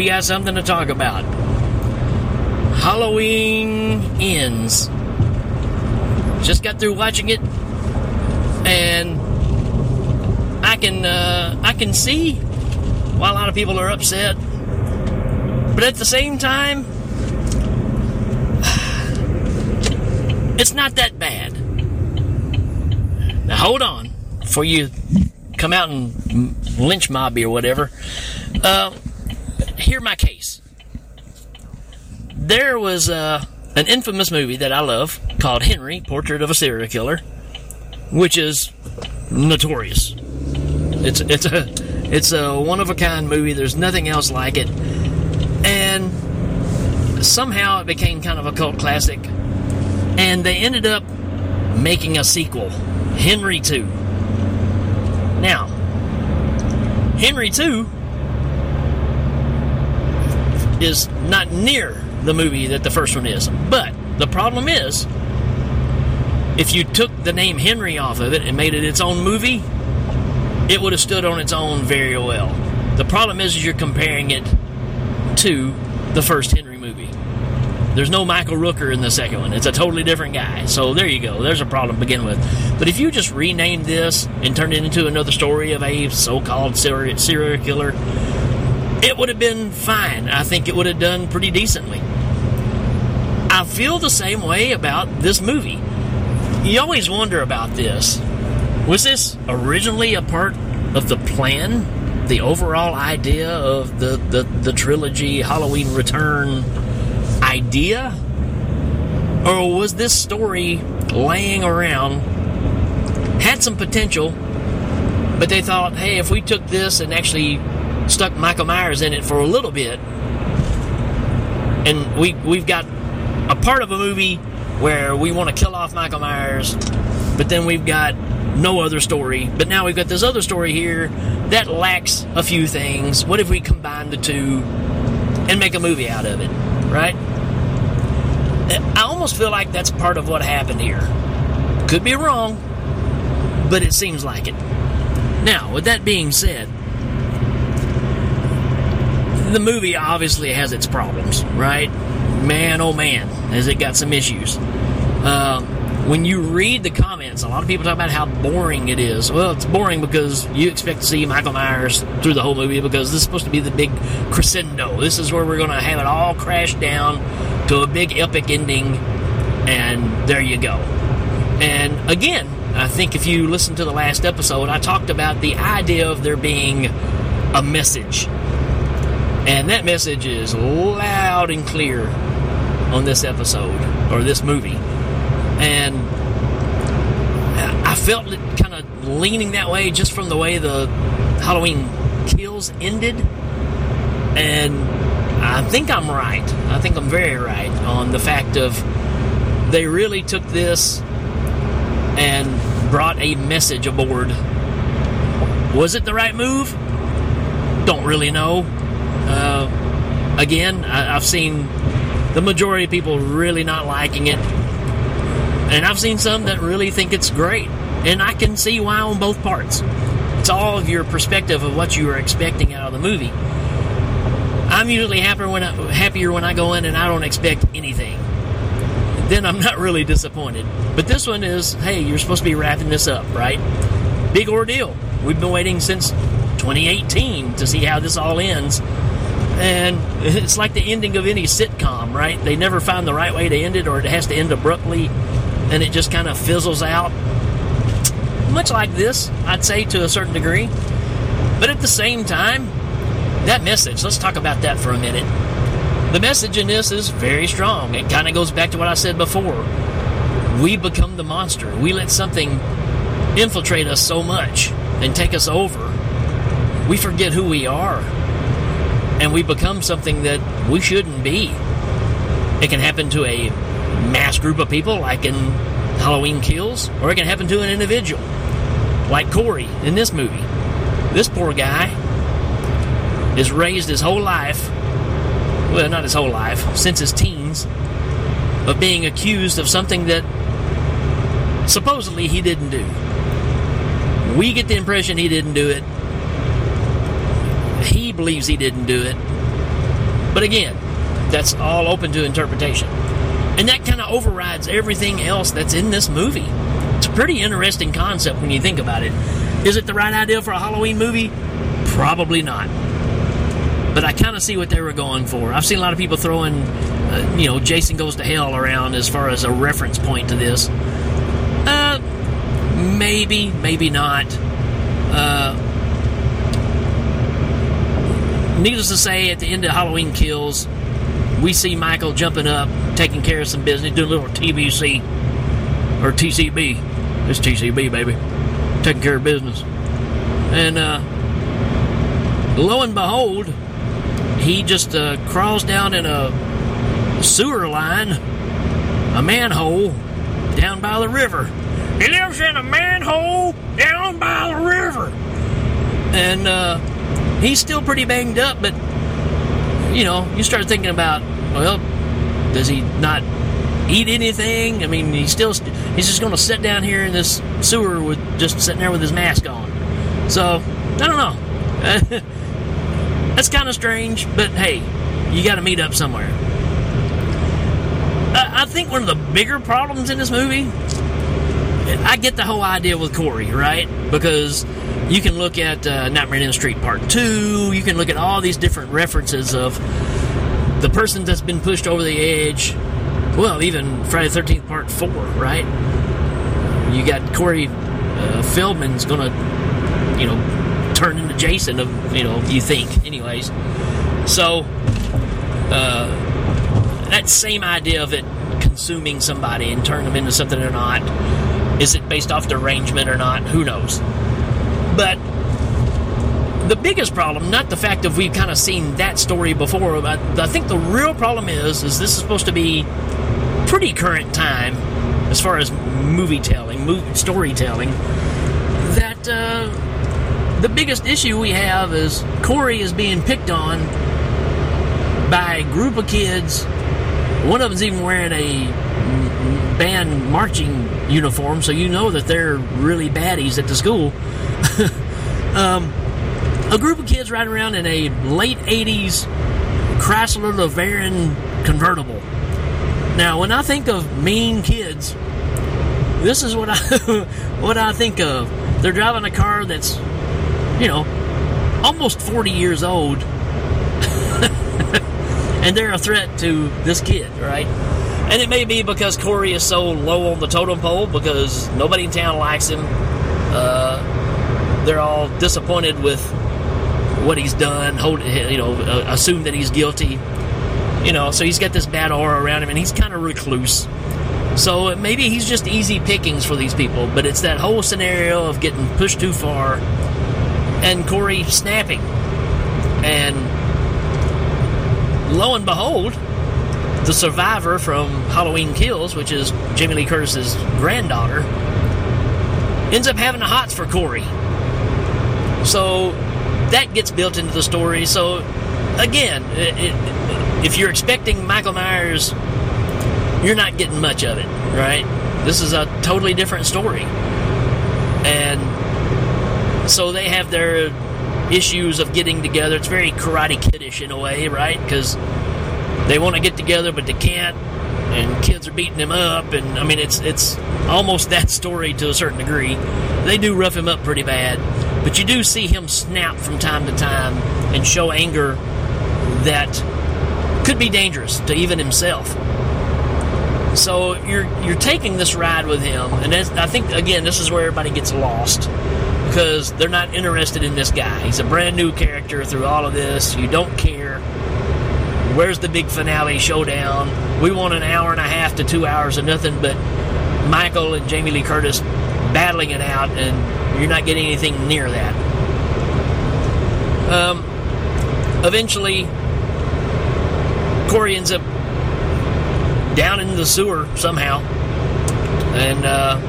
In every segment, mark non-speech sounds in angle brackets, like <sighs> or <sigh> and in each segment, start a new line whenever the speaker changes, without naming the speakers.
we got something to talk about. Halloween ends. Just got through watching it, and I can uh, I can see why a lot of people are upset. But at the same time, <sighs> it's not that bad. Now hold on, before you come out and lynch mob me or whatever. Uh, hear my case. There was uh, an infamous movie that I love called Henry: Portrait of a Serial Killer, which is notorious. It's it's a it's a one of a kind movie. There's nothing else like it, and somehow it became kind of a cult classic. And they ended up making a sequel, Henry Two. Now, Henry Two is not near the movie that the first one is. But the problem is, if you took the name Henry off of it and made it its own movie, it would have stood on its own very well. The problem is, is you're comparing it to the first Henry movie. There's no Michael Rooker in the second one. It's a totally different guy. So there you go. There's a problem to begin with. But if you just renamed this and turned it into another story of a so-called serial killer, it would have been fine. I think it would have done pretty decently. I feel the same way about this movie. You always wonder about this. Was this originally a part of the plan? The overall idea of the, the, the trilogy Halloween Return idea? Or was this story laying around, had some potential, but they thought, hey, if we took this and actually stuck Michael Myers in it for a little bit, and we we've got a part of a movie where we want to kill off Michael Myers, but then we've got no other story. But now we've got this other story here that lacks a few things. What if we combine the two and make a movie out of it, right? I almost feel like that's part of what happened here. Could be wrong, but it seems like it. Now, with that being said, the movie obviously has its problems, right? Man, oh man, has it got some issues. Um, when you read the comments, a lot of people talk about how boring it is. Well, it's boring because you expect to see Michael Myers through the whole movie because this is supposed to be the big crescendo. This is where we're going to have it all crash down to a big epic ending, and there you go. And again, I think if you listen to the last episode, I talked about the idea of there being a message and that message is loud and clear on this episode or this movie. And I felt it kind of leaning that way just from the way the Halloween kills ended. And I think I'm right. I think I'm very right on the fact of they really took this and brought a message aboard. Was it the right move? Don't really know. Uh, again, I, I've seen the majority of people really not liking it. And I've seen some that really think it's great. And I can see why on both parts. It's all of your perspective of what you are expecting out of the movie. I'm usually happier when I, happier when I go in and I don't expect anything. Then I'm not really disappointed. But this one is, hey, you're supposed to be wrapping this up, right? Big ordeal. We've been waiting since 2018 to see how this all ends. And it's like the ending of any sitcom, right? They never find the right way to end it, or it has to end abruptly, and it just kind of fizzles out. Much like this, I'd say to a certain degree. But at the same time, that message, let's talk about that for a minute. The message in this is very strong. It kind of goes back to what I said before. We become the monster. We let something infiltrate us so much and take us over. We forget who we are and we become something that we shouldn't be. It can happen to a mass group of people, like in Halloween Kills, or it can happen to an individual, like Corey in this movie. This poor guy is raised his whole life, well, not his whole life, since his teens, of being accused of something that supposedly he didn't do. We get the impression he didn't do it. He believes he didn't do it. But again, that's all open to interpretation. And that kind of overrides everything else that's in this movie. It's a pretty interesting concept when you think about it. Is it the right idea for a Halloween movie? Probably not. But I kind of see what they were going for. I've seen a lot of people throwing, uh, you know, Jason Goes to Hell around as far as a reference point to this. Uh, maybe, maybe not. Uh, needless to say, at the end of Halloween Kills, we see Michael jumping up, taking care of some business, doing a little TBC or TCB. It's TCB, baby. Taking care of business. And uh, lo and behold, he just uh, crawls down in a sewer line, a manhole, down by the river. He lives in a manhole down by the river. And uh, he's still pretty banged up, but you know, you start thinking about, well, does he not eat anything? I mean, he's still he's just going to sit down here in this sewer with just sitting there with his mask on. So I don't know. <laughs> That's kind of strange, but hey, you got to meet up somewhere. I think one of the bigger problems in this movie, I get the whole idea with Corey, right? Because you can look at uh, Nightmare on Street Part 2, you can look at all these different references of the person that's been pushed over the edge. Well, even Friday the 13th Part 4, right? You got Corey uh, Feldman's going to, you know, turn into Jason, of you know, you think, anyways. So, uh, that same idea of it consuming somebody and turn them into something or not. Is it based off derangement or not? Who knows? But the biggest problem, not the fact that we've kind of seen that story before, but I think the real problem is, is this is supposed to be pretty current time as far as movie telling, movie storytelling. That uh, the biggest issue we have is Corey is being picked on by a group of kids. One of them's even wearing a band marching uniform, so you know that they're really baddies at the school. <laughs> um, a group of kids riding around in a late 80s Chrysler LeBaron convertible. Now, when I think of mean kids, this is what I <laughs> what I think of. They're driving a car that's, you know, almost 40 years old. <laughs> and they're a threat to this kid, right? And it may be because Corey is so low on the totem pole because nobody in town likes him. Uh, they're all disappointed with what he's done. Hold, you know, uh, assume that he's guilty. You know, so he's got this bad aura around him, and he's kind of recluse. So maybe he's just easy pickings for these people. But it's that whole scenario of getting pushed too far, and Corey snapping, and lo and behold, the survivor from Halloween Kills, which is Jamie Lee Curtis's granddaughter, ends up having the hots for Corey. So that gets built into the story. So again, it, it, if you're expecting Michael Myers, you're not getting much of it, right? This is a totally different story. And so they have their issues of getting together. It's very Karate Kiddish in a way, right? Because they want to get together, but they can't, and kids are beating them up. And I mean, it's it's almost <laughs> that story to a certain degree. They do rough him up pretty bad, but you do see him snap from time to time and show anger that could be dangerous to even himself. So you're you're taking this ride with him, and I think again this is where everybody gets lost because they're not interested in this guy. He's a brand new character through all of this. You don't care. Where's the big finale showdown? We want an hour and a half to two hours of nothing but Michael and Jamie Lee Curtis battling it out, and you're not getting anything near that. Um, eventually, Corey ends up down in the sewer somehow, and uh,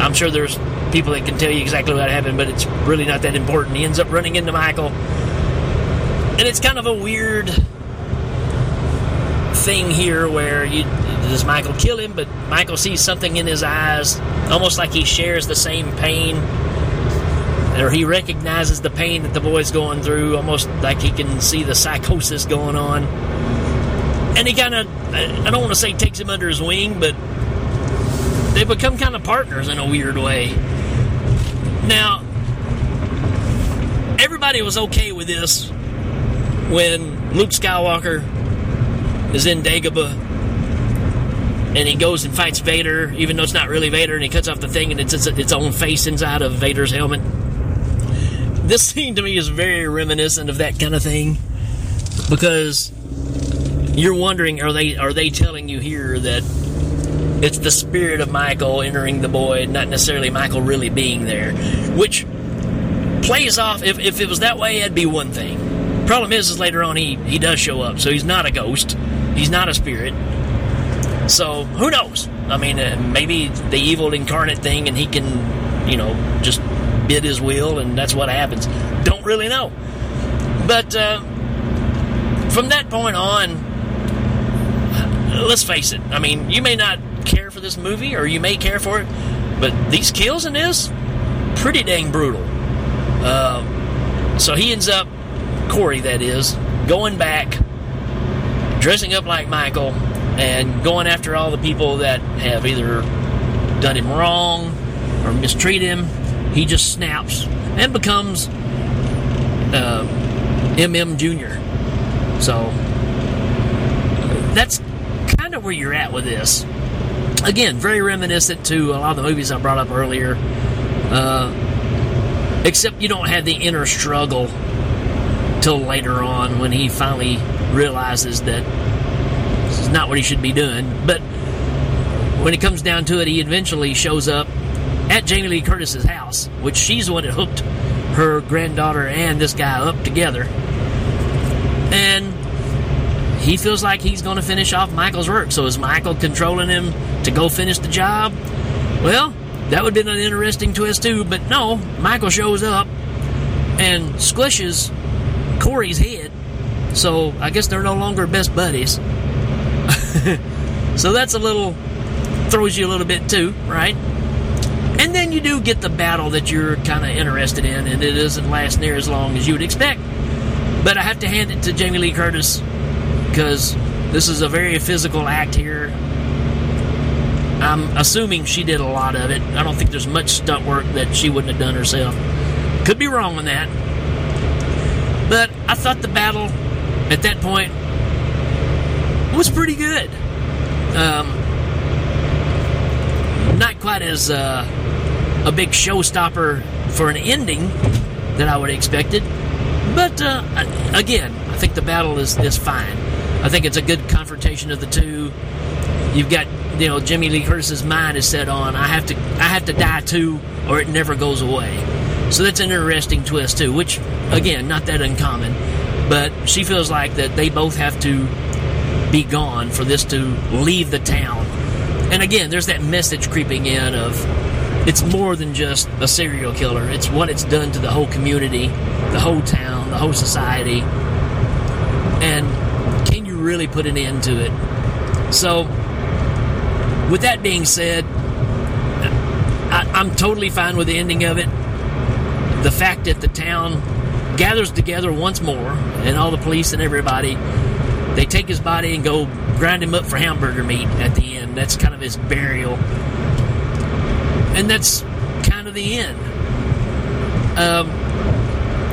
I'm sure there's people that can tell you exactly what happened, but it's really not that important. He ends up running into Michael, and it's kind of a weird thing here where you does Michael kill him, but Michael sees something in his eyes, almost like he shares the same pain. or he recognizes the pain that the boy's going through, almost like he can see the psychosis going on. And he kind of, I don't want to say takes him under his wing, but they become kind of partners in a weird way. Now, everybody was okay with this when Luke Skywalker is in Dagobah and he goes and fights Vader, even though it's not really Vader, and he cuts off the thing and it's its, its own face inside of Vader's helmet. This <laughs> scene to me is very reminiscent of that kind of thing because you're wondering are they are they telling you here that it's the spirit of Michael entering the boy, not necessarily Michael really being there, which plays off. If, if it was that way, it'd be one thing. Problem is, is later on he he does show up, so he's not a ghost, he's not a spirit. So who knows? I mean, uh, maybe the evil incarnate thing, and he can, you know, just bid his will, and that's what happens. Don't really know. But uh, from that point on, let's face it. I mean, you may not care for this movie, or you may care for it, but these kills in this, pretty dang brutal. Uh, so he ends up, Corey, that is, going back, dressing up like Michael, and going after all the people that have either done him wrong or mistreat him. He just snaps and becomes uh, MM Junior. So that's kind of where you're at with this. Again, very reminiscent to a lot of the movies I brought up earlier. Uh, except you don't have the inner struggle till later on when he finally realizes that this is not what he should be doing. But when it comes down to it, he eventually shows up at Jamie Lee Curtis's house, which she's the one that hooked her granddaughter and this guy up together. And he feels like he's going to finish off Michael's work. So is Michael controlling him to go finish the job? Well, that would have been an interesting twist too, but no, Michael shows up and squishes Corey's head. So I guess they're no longer best buddies. <laughs> so that's a little throws you a little bit too, right? And then you do get the battle that you're kind of interested in, and it doesn't last near as long as you would expect. But I have to hand it to Jamie Lee Curtis because this is a very physical act here. I'm assuming she did a lot of it. I don't think there's much stunt work that she wouldn't have done herself. Could be wrong on that. But I thought the battle at that point was pretty good. Um, not quite as uh, a big showstopper for an ending that I would have expected. But uh, again, I think the battle is, is fine. I think it's a good confrontation of the two. You've got you know Jamie Lee Curtis's mind is set on I have to I have to die too or it never goes away. So that's an interesting twist too, which again not that uncommon. But she feels like that they both have to be gone for this to leave the town. And again, there's that message creeping in of it's more than just a serial killer. It's what it's done to the whole community, the whole town, the whole society. And can you really put an end to it? So, with that being said, I, I'm totally fine with the ending of it. The fact that the town gathers together once more, and all the police and everybody, they take his body and go grind him up for hamburger meat at the end. That's kind of his burial. And that's kind of the end. Um,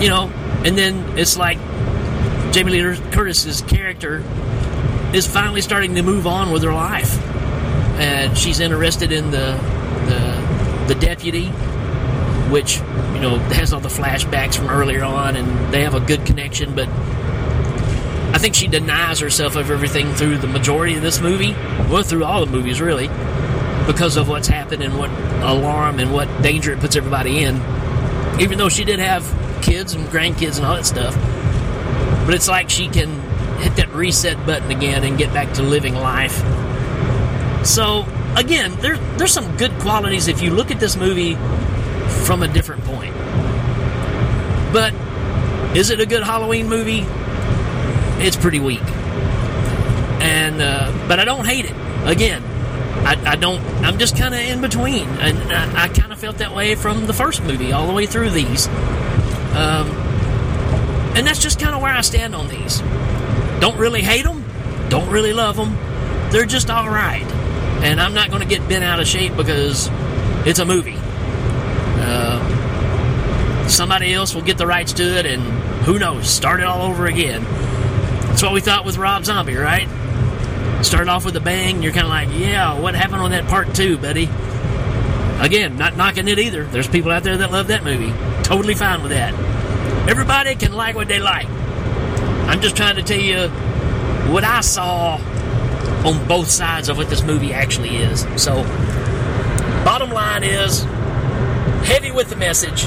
you know, and then it's like Jamie Lee Curtis's character is finally starting to move on with her life, and she's interested in the the, the deputy, which you know <laughs> has all the flashbacks from earlier on, and they have a good connection. But I think she denies herself of everything through the majority of this movie, well, through all the movies really, because of what's happened and what alarm and what danger it puts everybody in. Even though she did have kids and grandkids and all that stuff, but it's like she can hit that reset button again and get back to living life. So again, there, there's some good qualities if you look at this movie from a different point. But is it a good Halloween movie? It's pretty weak. And uh, but I don't hate it. Again, I, I don't. I'm just kind of in between, and I, I kind of felt that way from the first movie all the way through these. Um, and that's just kind of where I stand on these. Don't really hate them. Don't really love them. They're just all right. And I'm not going to get bent out of shape because it's a movie. Somebody else will get the rights to it, and who knows, start it all over again. That's what we thought with Rob Zombie, right? Start off with a bang, you're kind of like, yeah, what happened on that part two, buddy? Again, not knocking it either. There's people out there that love that movie. Totally fine with that. Everybody can like what they like. I'm just trying to tell you what I saw on both sides of what this movie actually is. So, bottom line is heavy with the message,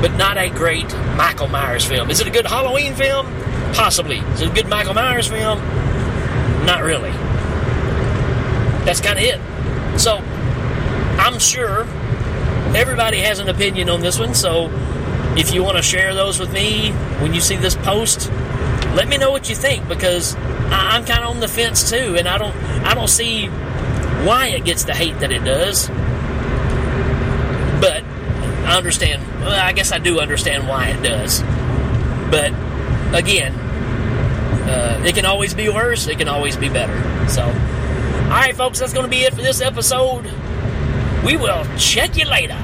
but not a great Michael Myers film. Is it a good Halloween film? Possibly. Is it a good Michael Myers film? Not really. That's kind of it. So, I'm sure everybody has an opinion on this one, so if you want to share those with me when you see this post, let me know what you think because I'm kind of on the fence too, and I don't I don't see why it gets the hate that it does. I understand. Well, I guess I do understand why it does. But again, uh, it can always be worse. It can always be better. So, all right, folks, that's going to be it for this episode. We will check you later.